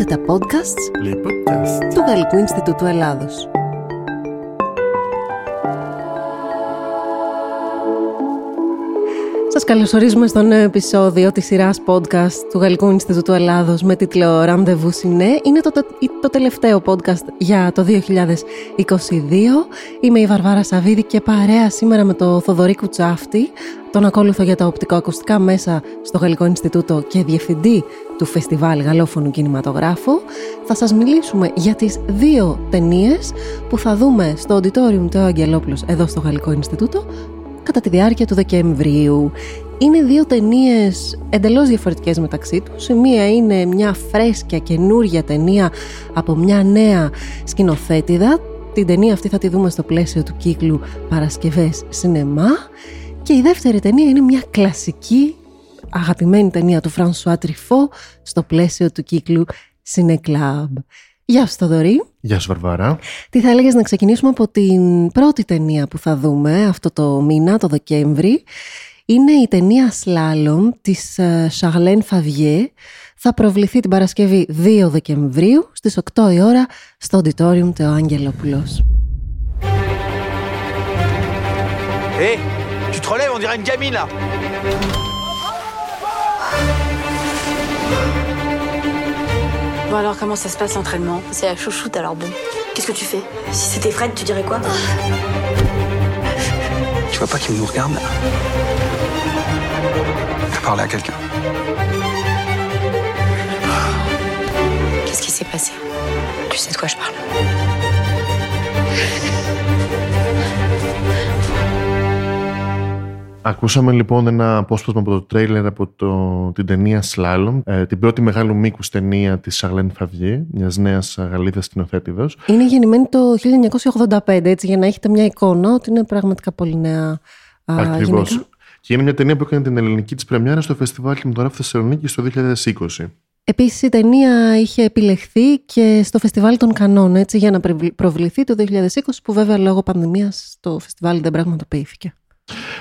Ακούτε τα podcasts Les podcasts. του Γαλλικού Ινστιτούτου Ελλάδος. Καλωσορίζουμε στο νέο επεισόδιο της σειράς podcast του Γαλλικού Ινστιτούτου Ελλάδος με τίτλο «Ραντεβού Σινέ». Είναι το, το, το τελευταίο podcast για το 2022. Είμαι η Βαρβάρα Σαββίδη και παρέα σήμερα με το Θοδωρή Κουτσάφτη, τον ακόλουθο για τα οπτικοακουστικά μέσα στο Γαλλικό Ινστιτούτο και διευθυντή του Φεστιβάλ Γαλλόφωνου Κινηματογράφου. Θα σας μιλήσουμε για τις δύο ταινίες που θα δούμε στο Auditorium του Αγγελόπουλος εδώ στο Γαλλικό Ινστιτούτο κατά τη διάρκεια του Δεκεμβρίου. Είναι δύο ταινίες εντελώς διαφορετικές μεταξύ τους. Η μία είναι μια φρέσκια καινούρια ταινία από μια νέα σκηνοθέτηδα. Την ταινία αυτή θα τη δούμε στο πλαίσιο του κύκλου Παρασκευές Σινεμά. Και η δεύτερη ταινία είναι μια κλασική αγαπημένη ταινία του Φρανσουά Τριφό στο πλαίσιο του κύκλου Cineclub. Γεια σου Θοδωρή. Γεια σου Βαρβάρα. Τι θα έλεγες να ξεκινήσουμε από την πρώτη ταινία που θα δούμε αυτό το μήνα, το Δεκέμβρη. Είναι η ταινία Slalom της ε, Charlène Favier. Θα προβληθεί την Παρασκευή 2 Δεκεμβρίου στις 8 η ώρα στο Auditorium του Άγγελοπουλός. Hé, tu te relèves, on dirait une gamine là Bon alors comment ça se passe l'entraînement? C'est la chouchoute alors bon. Qu'est-ce que tu fais? Si c'était Fred, tu dirais quoi? Tu vois pas qu'il nous regarde là. T'as parlé à quelqu'un. Qu'est-ce qui s'est passé? Tu sais de quoi je parle? Ακούσαμε λοιπόν ένα απόσπασμα από το τρέιλερ από το, την ταινία Slalom, ε, την πρώτη μεγάλου μήκους ταινία της Charlène Favier, μιας νέας Γαλλίδας σκηνοθέτηδος. Είναι γεννημένη το 1985, έτσι, για να έχετε μια εικόνα ότι είναι πραγματικά πολύ νέα α, Ακριβώς. γυναίκα. Και είναι μια ταινία που έκανε την ελληνική της πρεμιέρα στο Φεστιβάλ Κινηματογράφου Θεσσαλονίκη το 2020. Επίσης η ταινία είχε επιλεχθεί και στο Φεστιβάλ των Κανών, έτσι, για να πρεβλ- προβληθεί το 2020, που βέβαια λόγω πανδημίας το φεστιβάλ δεν πραγματοποιήθηκε.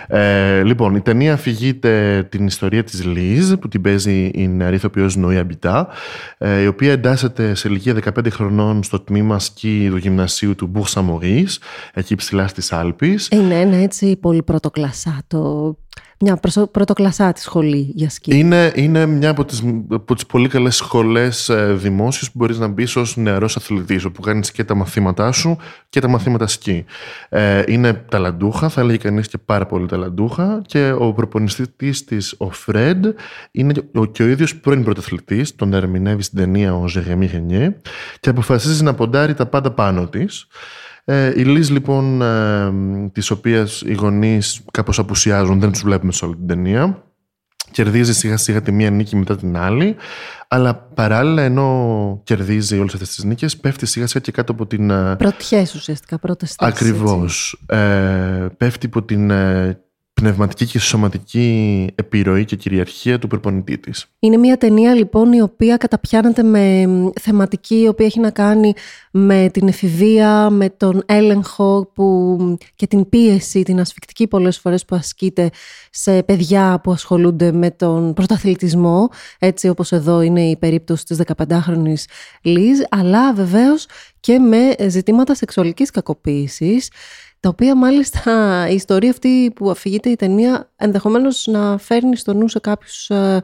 Ε, λοιπόν, η ταινία αφηγείται την ιστορία της Λίζ που την παίζει η νεαρή ηθοποιός Νοή Αμπιτά ε, η οποία εντάσσεται σε ηλικία 15 χρονών στο τμήμα σκι του γυμνασίου του Μπούρσα Μωρίς εκεί ψηλά στις Άλπεις. Είναι ένα έτσι πολύ πρωτοκλασσά το... Μια προσω- πρωτοκλασσά σχολή για σκι. Είναι, είναι μια από τις, από τις πολύ καλές σχολές ε, δημόσιες που μπορείς να μπεις ως νεαρός αθλητής όπου κάνεις και τα μαθήματά σου και τα μαθήματα σκι. Ε, είναι ταλαντούχα, θα έλεγε κανείς και πάρα πολύ ταλαντούχα και ο προπονητής της, ο Φρέντ, είναι και ο, και ο ίδιος πρώην πρωταθλητής, τον ερμηνεύει στην ταινία ο Ζεγεμί Γενιέ και αποφασίζει να ποντάρει τα πάντα πάνω της. Ε, η Λίζ λοιπόν, ε, της οποίας οι γονείς κάπως απουσιάζουν, δεν τους βλέπουμε σε όλη την ταινία, κερδίζει σιγά σιγά τη μία νίκη μετά την άλλη, αλλά παράλληλα ενώ κερδίζει όλες αυτές τις νίκες, πέφτει σιγά σιγά και κάτω από την... ε, Πρωτιές ουσιαστικά, πρώτες θέσεις, έτσι. Ακριβώς. Ε, πέφτει υπό την ε, πνευματική και σωματική επιρροή και κυριαρχία του προπονητή της. Είναι μια ταινία λοιπόν η οποία καταπιάνεται με μ, θεματική η οποία έχει να κάνει με την εφηβεία, με τον έλεγχο που, και την πίεση, την ασφικτική πολλές φορές που ασκείται σε παιδιά που ασχολούνται με τον πρωταθλητισμό, έτσι όπως εδώ είναι η περίπτωση της 15χρονης Λίζ, αλλά βεβαίως και με ζητήματα σεξουαλικής κακοποίησης, τα οποία μάλιστα η ιστορία αυτή που αφηγείται η ταινία ενδεχομένως να φέρνει στο νου σε κάποιους ε,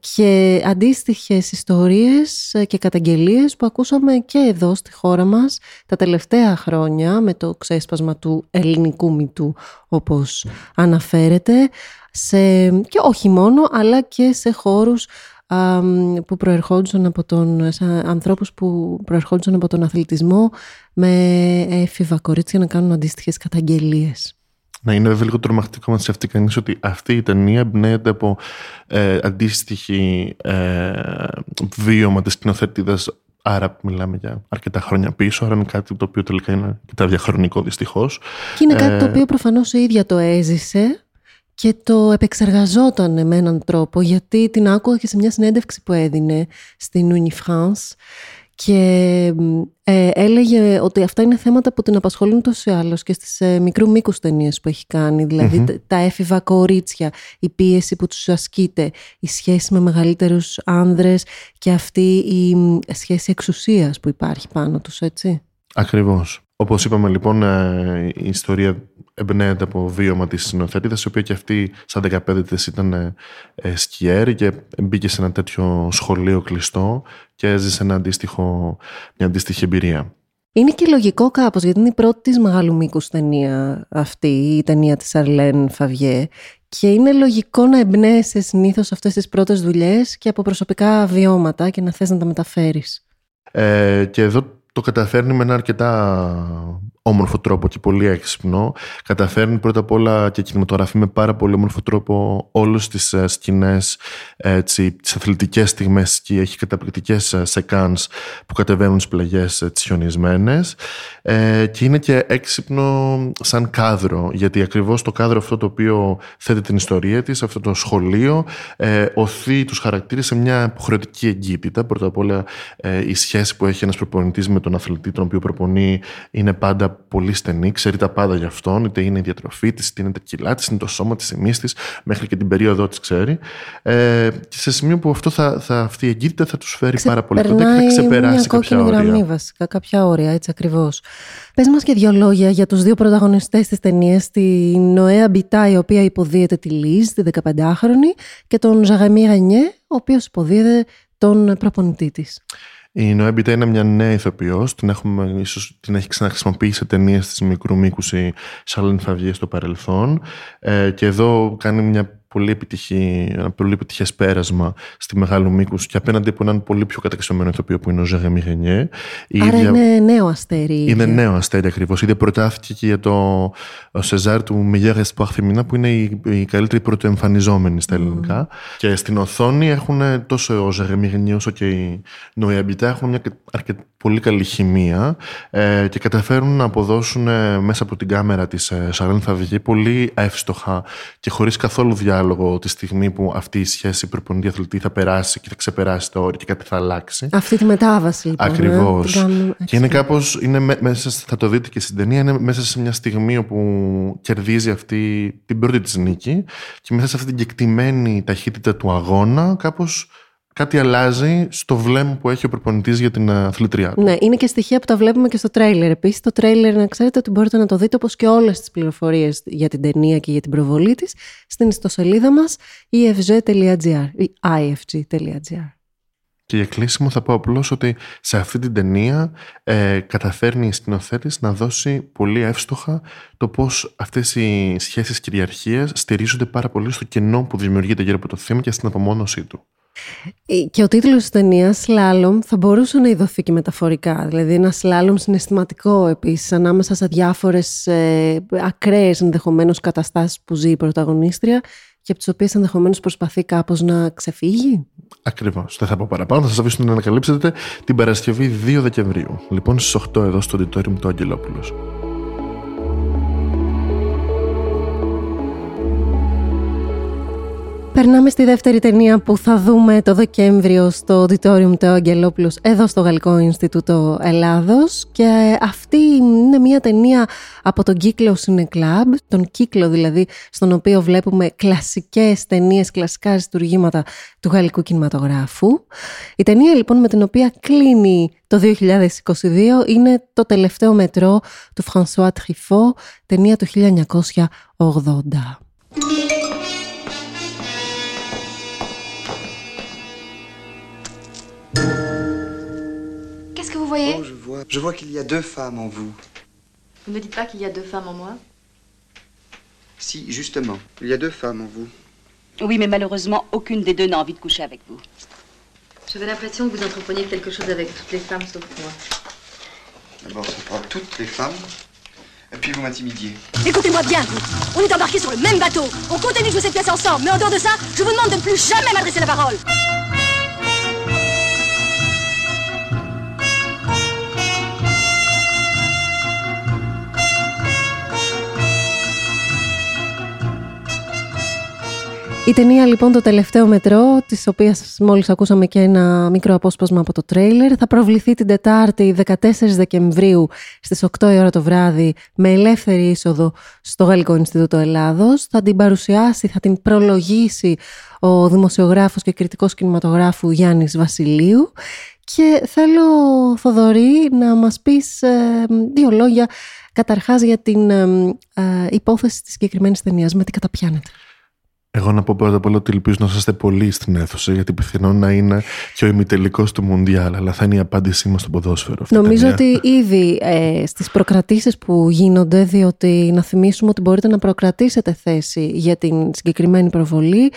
και αντίστοιχες ιστορίες ε, και καταγγελίες που ακούσαμε και εδώ στη χώρα μας τα τελευταία χρόνια με το ξέσπασμα του ελληνικού μυτού όπως αναφέρεται σε, και όχι μόνο αλλά και σε χώρους α, μ, που προερχόντουσαν από τον, σε ανθρώπους που προερχόντουσαν από τον αθλητισμό με έφηβα κορίτσια να κάνουν αντίστοιχες καταγγελίες. Να είναι βέβαια λίγο τρομακτικό να σκεφτεί κανείς ότι αυτή η ταινία εμπνέεται από ε, αντίστοιχη ε, βίωμα της σκηνοθετήδα. Άρα μιλάμε για αρκετά χρόνια πίσω, άρα είναι κάτι το οποίο τελικά είναι αρκετά διαχρονικό δυστυχώς. Και είναι κάτι το Ε, οποίο προφανώς η ίδια το έζησε και το επεξεργαζόταν με έναν τρόπο γιατί την άκουγα και σε μια συνέντευξη που έδινε στην Uni France και ε, έλεγε ότι αυτά είναι θέματα που την απασχολούν τόσο ή άλλως και στις ε, μικρού μήκους ταινίες που έχει κάνει, δηλαδή τα έφηβα κορίτσια, η πίεση που τους ασκείται, η σχέση με μεγαλύτερους άνδρες και αυτή η σχέση εξουσίας που υπάρχει πάνω τους, έτσι. Ακριβώς. Όπως είπαμε λοιπόν, ε, η ιστορία εμπνέεται από βίωμα της συνοθέτηδας, η οποία και αυτή σαν 15 της ήταν ε, ε, σκιέρ και μπήκε σε ένα τέτοιο σχολείο κλειστό και έζησε ένα αντίστοιχο, μια αντίστοιχη εμπειρία. Είναι και λογικό κάπως, γιατί είναι η πρώτη της μεγάλου μήκους ταινία αυτή, η ταινία της Αρλέν Φαβιέ και είναι λογικό να εμπνέεσαι συνήθως αυτές τις πρώτες δουλειές και από προσωπικά βιώματα και να θες να τα μεταφέρεις. Ε, και εδώ το καταφέρνει με ένα αρκετά όμορφο τρόπο και πολύ έξυπνο. Καταφέρνει πρώτα απ' όλα και κινηματογραφεί με πάρα πολύ όμορφο τρόπο όλες τις ε, σκηνές, έτσι, τις αθλητικές στιγμές και έχει καταπληκτικές ε, σεκάνς που κατεβαίνουν στις πλαγιές έτσι, χιονισμένες ε, και είναι και έξυπνο σαν κάδρο γιατί ακριβώς το κάδρο αυτό το οποίο θέτει την ιστορία της, αυτό το σχολείο ε, οθεί τους χαρακτήρες σε μια υποχρεωτική εγκύτητα. Πρώτα απ' όλα ε, η σχέση που έχει ένας προπονητής με τον αθλητή τον οποίο προπονεί είναι πάντα πολύ στενή, ξέρει τα πάντα για αυτόν, είτε είναι η διατροφή της, είτε είναι τα κιλά της, είναι το σώμα της, η της, μέχρι και την περίοδο της ξέρει. Ε, και σε σημείο που αυτό θα, θα, αυτή η εγκύτητα θα τους φέρει πάρα πολύ κοντά και θα ξεπεράσει μια κάποια όρια. γραμμή βασικά, κάποια όρια, έτσι ακριβώς. Πες μας και δύο λόγια για τους δύο πρωταγωνιστές της ταινίας, τη Νοέα Μπιτά, η οποία υποδίεται τη Λίζ, τη 15χρονη, και τον Ζαγαμί Ρανιέ, ο οποίος υποδίεται τον προπονητή της. Η Νοέμπιτα είναι μια νέα ηθοποιός. Την, έχουμε, ίσως, την έχει ξαναχρησιμοποιήσει σε ταινίες της μικρού μήκους η Σαλέν Φαβιέ στο παρελθόν. Ε, και εδώ κάνει μια πολύ επιτυχή, ένα πολύ επιτυχές πέρασμα στη Μεγάλου Μήκους και απέναντι από έναν πολύ πιο καταξιωμένο ηθοποιό που είναι ο Ζεγέμι Γενιέ. Άρα ίδια... είναι νέο αστέρι. Είναι νέο αστέρι ακριβώς. Ήδη προτάθηκε και για το Σεζάρ του Meilleur Espoir Femina που είναι η, η καλύτερη πρωτοεμφανιζόμενη στα ελληνικά. Mm. Και στην οθόνη έχουν τόσο ο Ζεγέμι Γενιέ όσο και η Νοιαμπιτά έχουν μια αρκετή πολύ καλή χημεία ε, και καταφέρουν να αποδώσουν ε, μέσα από την κάμερα της ε, Σαρέν Θαβηγή πολύ εύστοχα και χωρίς καθόλου διάλογο τη στιγμή που αυτή η σχέση προπονητή αθλητή θα περάσει και θα ξεπεράσει το όριο και κάτι θα αλλάξει. Αυτή τη μετάβαση λοιπόν. Ακριβώς. Ε, και είναι κάπως, είναι μέσα, θα το δείτε και στην ταινία, είναι μέσα σε μια στιγμή όπου κερδίζει αυτή την πρώτη της νίκη και μέσα σε αυτή την κεκτημένη ταχύτητα του αγώνα κάπως κάτι αλλάζει στο βλέμμα που έχει ο προπονητής για την ε, αθλητριά του. Ναι, είναι και στοιχεία που τα βλέπουμε και στο τρέιλερ. Επίσης, το τρέιλερ, να ξέρετε ότι μπορείτε να το δείτε όπως και όλες τις πληροφορίες για την ταινία και για την προβολή της στην ιστοσελίδα μας ifg.gr ή ifg.gr. Και για κλείσιμο θα πω απλώς ότι σε αυτή την ταινία ε, καταφέρνει η σκηνοθέτης να δώσει πολύ εύστοχα το πώς αυτές οι σχέσεις κυριαρχίας στηρίζονται πάρα πολύ στο κενό που δημιουργείται γύρω από το θέμα και στην απομόνωσή του. Ε, και ο τίτλος της ταινίας «Σλάλομ» θα μπορούσε να ειδωθεί και μεταφορικά. Δηλαδή ένα σλάλομ συναισθηματικό επίσης ανάμεσα σε διάφορες ε, ακραίες ενδεχομένως καταστάσεις που ζει η πρωταγωνίστρια και από τις οποίες ενδεχομένως προσπαθεί κάπως να ξεφύγει. Ακριβώς. Δεν θα πω παραπάνω. Θα σας αφήσω να ανακαλύψετε την Παρασκευή 2 Δεκεμβρίου. Λοιπόν στις 8 εδώ στο Auditorium του Αγγελόπουλος. Περνάμε στη δεύτερη ταινία που θα δούμε το Δεκέμβριο στο Auditorium του Αγγελόπουλος εδώ στο Γαλλικό Ινστιτούτο Ελλάδος και αυτή είναι μια ταινία από τον κύκλο Club, τον κύκλο δηλαδή στον οποίο βλέπουμε κλασικές ταινίες, κλασικά αριστουργήματα του γαλλικού κινηματογράφου. Η ταινία λοιπόν με την οποία κλείνει το 2022 είναι το τελευταίο μετρό του François Truffaut, ταινία του 1980. Voyez Oh, je vois. Je vois qu'il y a deux femmes en vous. Vous ne me dites pas qu'il y a deux femmes en moi Si, justement. Il y a deux femmes en vous. Oui, mais malheureusement, aucune des deux n'a envie de coucher avec vous. J'avais l'impression que vous entrepreniez quelque chose avec toutes les femmes sauf moi. D'abord, pas toutes les femmes. Et puis vous m'intimidiez. Écoutez-moi bien, On est embarqués sur le même bateau. On continue de jouer cette pièce ensemble. Mais en dehors de ça, je vous demande de ne plus jamais m'adresser la parole. Η ταινία λοιπόν το τελευταίο μετρό, της οποίας μόλις ακούσαμε και ένα μικρό απόσπασμα από το τρέιλερ, θα προβληθεί την Τετάρτη 14 Δεκεμβρίου στις 8 η ώρα το βράδυ με ελεύθερη είσοδο στο Γαλλικό Ινστιτούτο Ελλάδος. Θα την παρουσιάσει, θα την προλογίσει ο δημοσιογράφος και κριτικός κινηματογράφου Γιάννης Βασιλείου και θέλω Θοδωρή να μας πεις ε, δύο λόγια καταρχάς για την ε, ε, υπόθεση της συγκεκριμένης ταινίας με τι καταπιάνεται; Εγώ να πω πρώτα απ' όλα ότι ελπίζω να είστε πολύ στην αίθουσα, γιατί πιθανόν να είναι και ο ημιτελικός του Μουντιάλ, αλλά θα είναι η απάντησή μας στο ποδόσφαιρο. Αυτή Νομίζω ότι ήδη ε, στις προκρατήσεις που γίνονται, διότι να θυμίσουμε ότι μπορείτε να προκρατήσετε θέση για την συγκεκριμένη προβολή,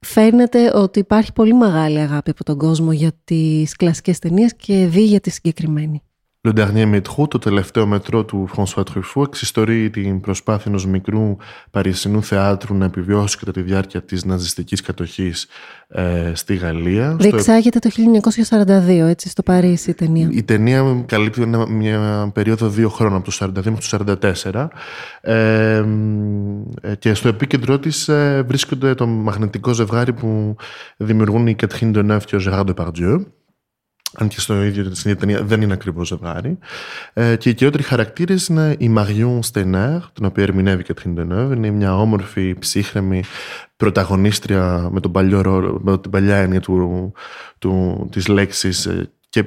φαίνεται ότι υπάρχει πολύ μεγάλη αγάπη από τον κόσμο για τις κλασικές ταινίες και δει για τη συγκεκριμένη. Le Dernier Métro, το τελευταίο μετρό του François Truffaut, εξιστορεί την προσπάθεια ενός μικρού παρισινού θεάτρου να επιβιώσει κατά τη διάρκεια της ναζιστικής κατοχής ε, στη Γαλλία. Διεξάγεται το 1942, έτσι, στο Παρίσι η ταινία. Η ταινία καλύπτει μια περίοδο δύο χρόνων, από το 1942 μέχρι το 1944. Ε, και στο επίκεντρό της ε, βρίσκονται το μαγνητικό ζευγάρι που δημιουργούν η Catherine Deneuve και ο Gérard Depardieu αν και στο ίδιο στην ίδια ταινία δεν είναι ακριβώς ζευγάρι. Ε, και οι κυριότεροι χαρακτήρες είναι η Marion Steiner, την οποία ερμηνεύει η Κατρίν Ντενεύ. Είναι μια όμορφη, ψύχρεμη πρωταγωνίστρια με, τον παλιό ρόλο, με την παλιά έννοια του, του, της λέξης ε, και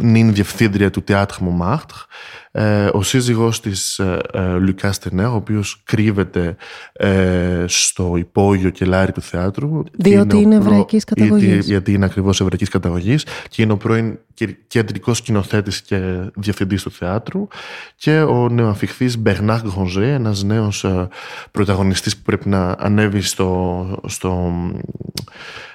νυν διευθύντρια του Théâtre Montmartre, ε, ο σύζυγός της ε, ε, Λουκά Στενέρ, ο οποίος κρύβεται ε, στο υπόγειο κελάρι του θεάτρου. Διότι είναι, είναι εβραϊκής καταγωγής. Γιατί, είναι ακριβώς εβραϊκής καταγωγής και είναι ο πρώην κεντρικός σκηνοθέτης και διευθυντής του θεάτρου και ο νεοαφιχθής Μπερνάρ Γκρονζέ, ένας νέος ε, πρωταγωνιστής που πρέπει να ανέβει στο, στο,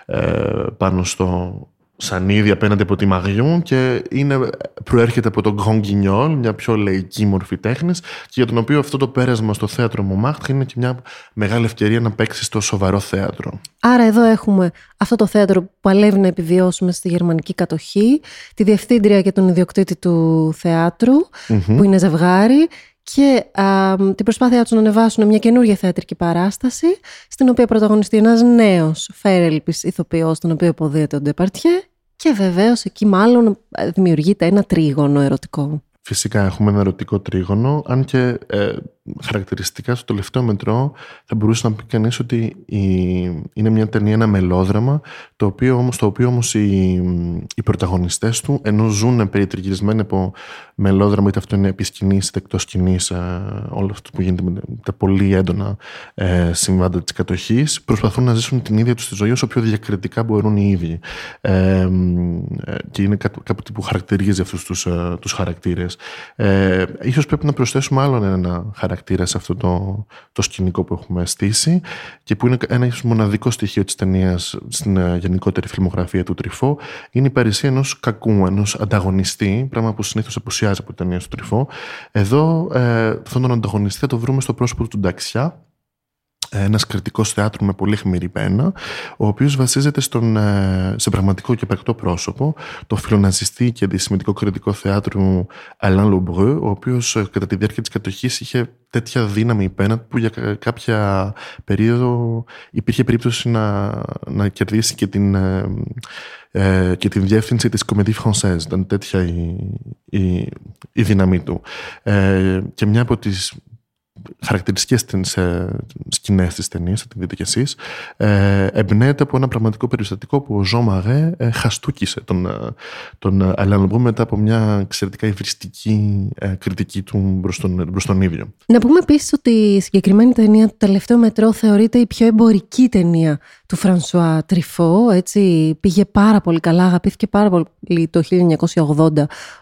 ε, πάνω στο σανίδι απέναντι από τη Μαγιόν και είναι, προέρχεται από τον Grand Guignol, μια πιο λαϊκή μορφή τέχνης και για τον οποίο αυτό το πέρασμα στο θέατρο Μομάχτ είναι και μια μεγάλη ευκαιρία να παίξει στο σοβαρό θέατρο. Άρα εδώ έχουμε αυτό το θέατρο που παλεύει να επιβιώσουμε στη γερμανική κατοχή, τη διευθύντρια και τον ιδιοκτήτη του θεατρου που είναι ζευγάρι και α, την προσπάθειά τους να ανεβάσουν μια καινούργια θεατρική παράσταση, στην οποία πρωταγωνιστεί ένας νέος φέρελπης ηθοποιός, τον οποίο υποδίεται ο Ντεπαρτιέ, και βεβαίως εκεί μάλλον δημιουργείται ένα τρίγωνο ερωτικό. Φυσικά έχουμε ένα ερωτικό τρίγωνο, αν και ε, χαρακτηριστικά στο τελευταίο μετρό θα μπορούσε να πει κανείς ότι είναι μια ταινία, ένα μελόδραμα, το οποίο όμως, το οποίο όμως οι, οι πρωταγωνιστές του, ενώ ζουν περιτριγυρισμένοι από μελόδραμα, είτε αυτό είναι επί σκηνής, είτε εκτός σκηνής, ε, όλο αυτό που γίνεται με τα πολύ έντονα ε, συμβάντα της κατοχής, προσπαθούν να ζήσουν την ίδια τους τη ζωή όσο πιο διακριτικά μπορούν οι ίδιοι. Ε, ε και είναι κάτι που χαρακτηρίζει αυτούς τους, ε, τους χαρακτήρες. Ε, ίσως πρέπει να προσθέσουμε άλλο ένα χαρακτήρα χαρακτήρα σε αυτό το, το σκηνικό που έχουμε στήσει και που είναι ένα μοναδικό στοιχείο της ταινίας στην ε, γενικότερη φιλμογραφία του Τρυφό είναι η παρουσία ενός κακού, ενός ανταγωνιστή, πράγμα που συνήθως απουσιάζει από ταινία του Τρυφό. Εδώ ε, αυτόν τον ανταγωνιστή θα το βρούμε στο πρόσωπο του Νταξιά, ένας κριτικός θεάτρου με πολύ χμηρή πένα, ο οποίος βασίζεται στον, ε, σε πραγματικό και πρακτό πρόσωπο, το φιλοναζιστή και αντισημιτικό κριτικό θεάτρου Alain Λομπρού, ο οποίος ε, κατά τη διάρκεια της κατοχής είχε τέτοια δύναμη πένα που για κάποια περίοδο υπήρχε περίπτωση να, να κερδίσει και την, ε, και την διεύθυνση της Comédie Française. Ήταν τέτοια η, η, η δύναμή του. και μια από τις χαρακτηριστικές σκηνές της ταινίας, θα την δείτε κι εσείς, ε, εμπνέεται από ένα πραγματικό περιστατικό που ο Ζω Μαρέ ε, χαστούκησε τον, ε, τον Αλάν μετά από μια εξαιρετικά υβριστική ε, κριτική του προς τον, προς τον ίδιο. Να πούμε επίσης ότι η συγκεκριμένη ταινία του τελευταίο μετρό θεωρείται η πιο εμπορική ταινία του Φρανσουά Τριφό, έτσι πήγε πάρα πολύ καλά, αγαπήθηκε πάρα πολύ το 1980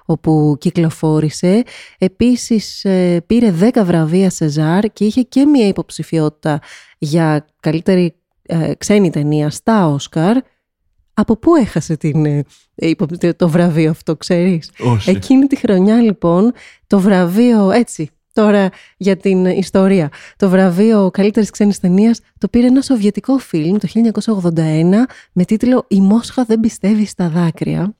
όπου κυκλοφόρησε. Επίσης ε, πήρε 10 βραβεία Σεζάρ και είχε και μία υποψηφιότητα για καλύτερη ε, ξένη ταινία στα Όσκαρ. Από πού έχασε την, ε, το βραβείο αυτό, ξέρεις; Όχι. Εκείνη τη χρονιά λοιπόν το βραβείο έτσι Τώρα για την ιστορία. Το βραβείο καλύτερης ξένης ταινίας το πήρε ένα σοβιετικό φιλμ το 1981 με τίτλο «Η Μόσχα δεν πιστεύει στα δάκρυα».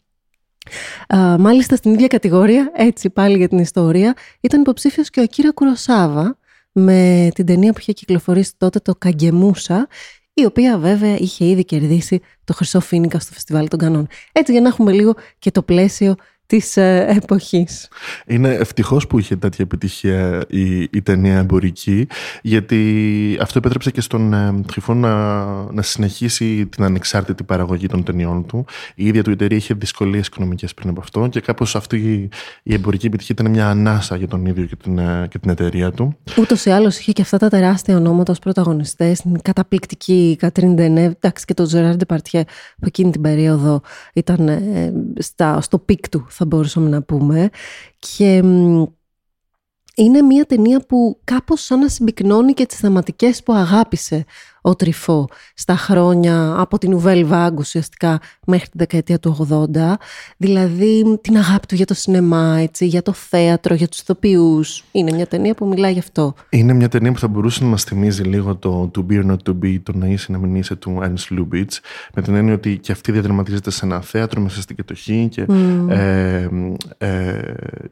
μάλιστα στην ίδια κατηγορία, έτσι πάλι για την ιστορία, ήταν υποψήφιος και ο Ακύρα Κουροσάβα με την ταινία που είχε κυκλοφορήσει τότε το «Καγκεμούσα». η οποία βέβαια είχε ήδη κερδίσει το Χρυσό Φίνικα στο Φεστιβάλ των Κανών. Έτσι για να έχουμε λίγο και το πλαίσιο της ε, εποχής. Είναι ευτυχώς που είχε τέτοια επιτυχία η, η ταινία εμπορική γιατί αυτό επέτρεψε και στον ε, Τριφό να, να συνεχίσει την ανεξάρτητη παραγωγή των ταινιών του. Η ίδια του εταιρεία είχε δυσκολίες οικονομικές πριν από αυτό και κάπως αυτή η, η εμπορική επιτυχία ήταν μια ανάσα για τον ίδιο και την, ε, και την εταιρεία του. Ούτως ή άλλως είχε και αυτά τα τεράστια ονόματα ως πρωταγωνιστές, την καταπληκτική Κατρίν Ντενέ, εντάξει και τον Ζεράρ Ντεπαρτιέ που εκείνη την περίοδο ήταν ε, στα, στο peak του θα μπορούσαμε να πούμε. Και είναι μια ταινία που κάπως σαν να συμπυκνώνει και τις θεματικές που αγάπησε ο Τρυφώ στα χρόνια από την Νουβέλ Βαγκ ουσιαστικά μέχρι την δεκαετία του 80. Δηλαδή την αγάπη του για το σινεμά, έτσι, για το θέατρο, για τους ηθοποιούς. Είναι μια ταινία που μιλάει γι' αυτό. Είναι μια ταινία που θα μπορούσε να μας θυμίζει λίγο το To Be or Not To Be, το να είσαι να μην είσαι του Ernst Lubitsch, με την έννοια ότι και αυτή διαδραματίζεται σε ένα θέατρο μέσα στην κατοχή και, ε, ε,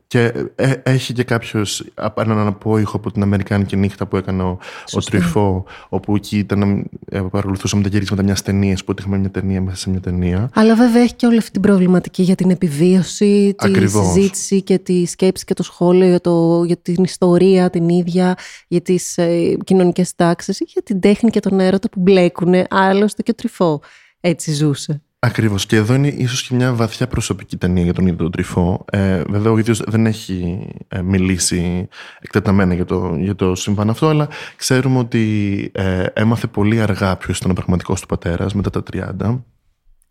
και ε, έχει και κάποιος έναν απόϊχο από την Αμερικάνικη νύχτα που έκανε ο, ο Τριφό, όπου εκεί ήταν ε, παρακολουθούσαμε τα γυρίσματα μιας ταινίας, που είχαμε μια ταινία μέσα σε μια ταινία. Αλλά βέβαια έχει και όλη αυτή την προβληματική για την επιβίωση, τη Ακριβώς. συζήτηση και τη σκέψη και το σχόλιο για, το, για την ιστορία την ίδια, για τις ε, κοινωνικές τάξεις, για την τέχνη και τον έρωτα που μπλέκουν. Άλλωστε και τρυφό έτσι ζούσε. Ακριβώς. Και εδώ είναι ίσως και μια βαθιά προσωπική ταινία για τον ίδιο τον Τριφό. Ε, βέβαια, ο ίδιος δεν έχει ε, μιλήσει εκτεταμένα για το, για το συμβάν αυτό, αλλά ξέρουμε ότι ε, έμαθε πολύ αργά ποιος ήταν ο πραγματικός του πατέρας μετά τα 30.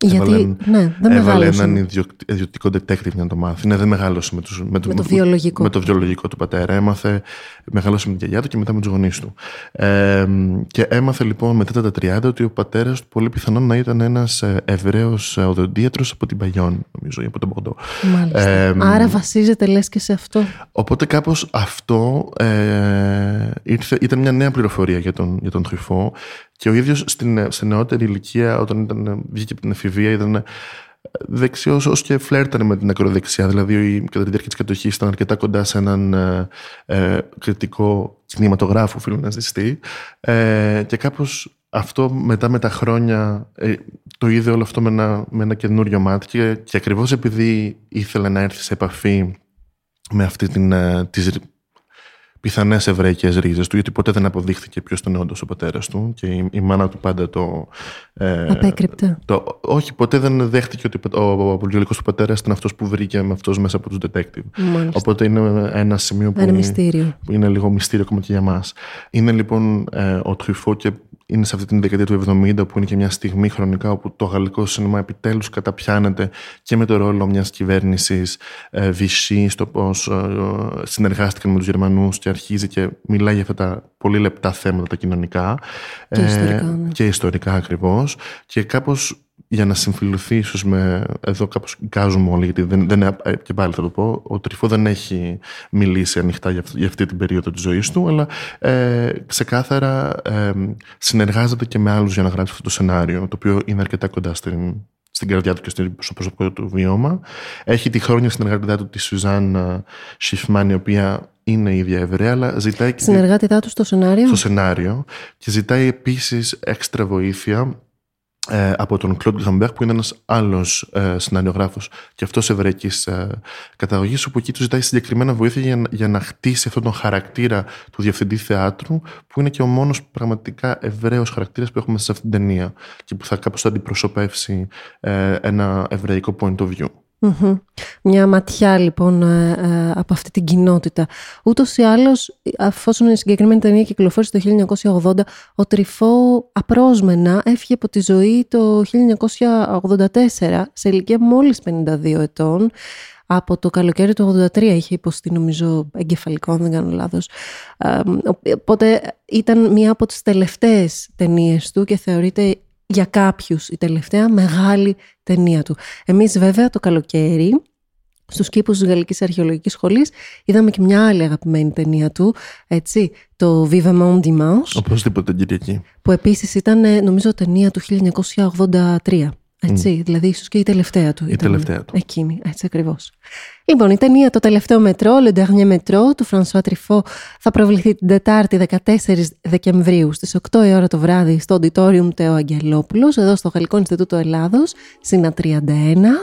Γιατί, Έβαλε- ναι, δεν Έβαλε μεγάλωσε. έναν ιδιοκ- ιδιωτικό detective για να το μάθει. Ναι, δεν μεγάλωσε με, τους, με, Με το βιολογικό. με το βιολογικό του πατέρα. Έμαθε, μεγάλωσε με την γιαγιά του και μετά με τους γονείς του. Ε, και έμαθε λοιπόν μετά τα 30 ότι ο πατέρας του πολύ πιθανόν να ήταν ένας Εβραίο οδοντίατρος από την Παγιόν, νομίζω, ή από τον Πορντό. Μάλιστα. Ε, Άρα βασίζεται λες και σε αυτό. Οπότε κάπως αυτό ε, ήρθε, ήταν μια νέα πληροφορία για τον, για τον Τριφό και ο ίδιος στην, σε νεότερη ηλικία όταν ήταν, βγήκε από την εφηβεία ήταν δεξιός ως και φλέρτανε με την ακροδεξιά. Δηλαδή κατά τη διάρκεια της κατοχής ήταν αρκετά κοντά σε έναν ε, ε, κριτικό κινηματογράφο φίλο ναζιστή ε, και κάπως αυτό μετά με τα χρόνια ε, το είδε όλο αυτό με ένα, με ένα καινούριο μάτι. Και, και ακριβώς επειδή ήθελε να έρθει σε επαφή με αυτή την, ε, τις ρι- πιθανές εβραϊκές ρίζες του, γιατί ποτέ δεν αποδείχθηκε ποιος ήταν όντως ο πατέρας του και η, η μάνα του πάντα το... ε, Απέκρυπτε. το όχι, ποτέ δεν δέχτηκε ότι ο, ο, ο βιολογικός του πατέρας ήταν αυτός που βρήκε με αυτός μέσα από τους detective. Μάλιστα. Οπότε είναι ένα σημείο που, Ένα μυστήριο. που είναι λίγο μυστήριο ακόμα και για μας. Είναι λοιπόν ε, ο Τρουφό και είναι σε αυτή την δεκαετία του 70 που είναι και μια στιγμή χρονικά όπου το γαλλικό σινεμά επιτέλους καταπιάνεται και με το ρόλο μιας κυβέρνησης ε, Vichy στο πώς ε, συνεργάστηκαν με τους Γερμανούς και αρχίζει και μιλάει για αυτά τα πολύ λεπτά θέματα τα κοινωνικά Και ιστορικά, ναι. και ιστορικά ακριβώς και κάπως για να συμφιλουθεί ίσως με. Εδώ κάπως εικάζουμε όλοι, γιατί δεν, δεν, ε, και πάλι θα το πω. Ο Τριφό δεν έχει μιλήσει ανοιχτά για αυτή, για αυτή την περίοδο της ζωής του, αλλά ε, ξεκάθαρα ε, συνεργάζεται και με άλλους για να γράψει αυτό το σενάριο, το οποίο είναι αρκετά κοντά στην, στην καρδιά του και στο προσωπικό του βίωμα. Έχει τη χρόνια συνεργατητά του τη Σουζάν Σιφμάν, η οποία είναι η ίδια Εβραία, αλλά ζητάει και. Συνεργάτητά του στο σενάριο; Στο σενάριο και ζητάει επίσης έξτρα βοήθεια ε, από τον Κλοντ Γκαμπέρ που είναι ένας άλλος ε, σεναριογράφος και αυτός εβραϊκής ε, καταγωγής όπου εκεί του ζητάει συγκεκριμένα βοήθεια για, για να χτίσει αυτόν τον χαρακτήρα του διευθυντή θεάτρου που είναι και ο μόνος πραγματικά εβραίος χαρακτήρας που έχουμε σε αυτήν την ταινία και που θα κάπως θα αντιπροσωπεύσει ε, ένα εβραϊκό point of view. Mm-hmm. Μια ματιά λοιπόν ε, ε, από αυτή την κοινότητα. Ούτως ή άλλως, αφόσον η συγκεκριμένη ταινία κυκλοφόρησε το 1980, ο Τρυφό απρόσμενα έφυγε από τη ζωή το 1984 σε ηλικία μόλις 52 ετών. Από το καλοκαίρι του 83 είχε υποστεί νομίζω εγκεφαλικό, αν δεν κάνω λάθος. Ε, οπότε ήταν μία από τις τελευταίες ταινίες του και θεωρείται για κάποιους η τελευταία μεγάλη ταινία του. Εμείς βέβαια το καλοκαίρι στους κήπους της Γαλλικής Αρχαιολογικής Σχολής είδαμε και μια άλλη αγαπημένη ταινία του, έτσι, το Vivement Dimanche. Οπωσδήποτε Κυριακή. Που επίσης ήταν νομίζω ταινία του 1983. Έτσι, mm. δηλαδή ίσως και η τελευταία του. Η τελευταία του. Εκείνη, έτσι ακριβώς. Λοιπόν, η ταινία Το τελευταίο μετρό, Le Dernier Metro, του Φρανσουά Τριφό, θα προβληθεί την Τετάρτη 14 Δεκεμβρίου στις 8 η ώρα το βράδυ στο Auditorium Τεό Αγγελόπουλος, εδώ στο Γαλλικό Ινστιτούτο Ελλάδος, Σύνα 31,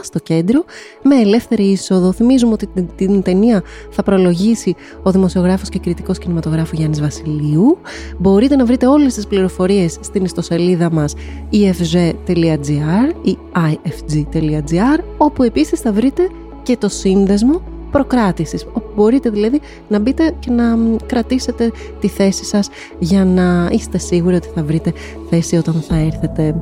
στο κέντρο, με ελεύθερη είσοδο. Θυμίζουμε ότι την, την ταινία θα προλογίσει ο δημοσιογράφος και κριτικός κινηματογράφου Γιάννης Βασιλείου. Μπορείτε να βρείτε όλες τις πληροφορίες στην ιστοσελίδα μας efg.gr ή ifg.gr, όπου επίσης θα βρείτε και το σύνδεσμο προκράτησης, όπου μπορείτε δηλαδή να μπείτε και να κρατήσετε τη θέση σας για να είστε σίγουροι ότι θα βρείτε θέση όταν θα έρθετε.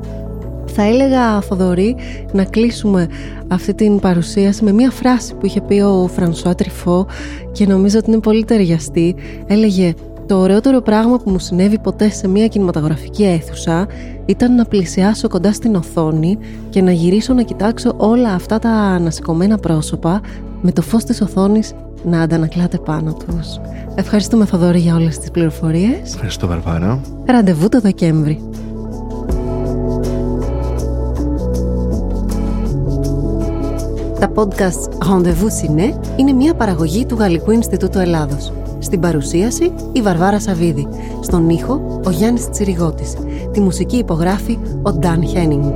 Θα έλεγα, Θοδωρή, να κλείσουμε αυτή την παρουσίαση με μία φράση που είχε πει ο Φρανσουά Τριφό και νομίζω ότι είναι πολύ ταιριαστή. Έλεγε το ωραιότερο πράγμα που μου συνέβη ποτέ σε μια κινηματογραφική αίθουσα ήταν να πλησιάσω κοντά στην οθόνη και να γυρίσω να κοιτάξω όλα αυτά τα ανασηκωμένα πρόσωπα με το φως της οθόνης να αντανακλάται πάνω τους. Ευχαριστούμε Θοδωρή για όλες τις πληροφορίες. Ευχαριστώ Βαρβάρα. Ραντεβού το Δεκέμβρη. Τα podcast Rendezvous Ciné είναι μια παραγωγή του Γαλλικού Ινστιτούτου Ελλάδος. Στην παρουσίαση η Βαρβάρα Σαβίδη. Στον ήχο ο Γιάννης Τσιριγώτης. Τη μουσική υπογράφει ο Νταν Χένινγκ.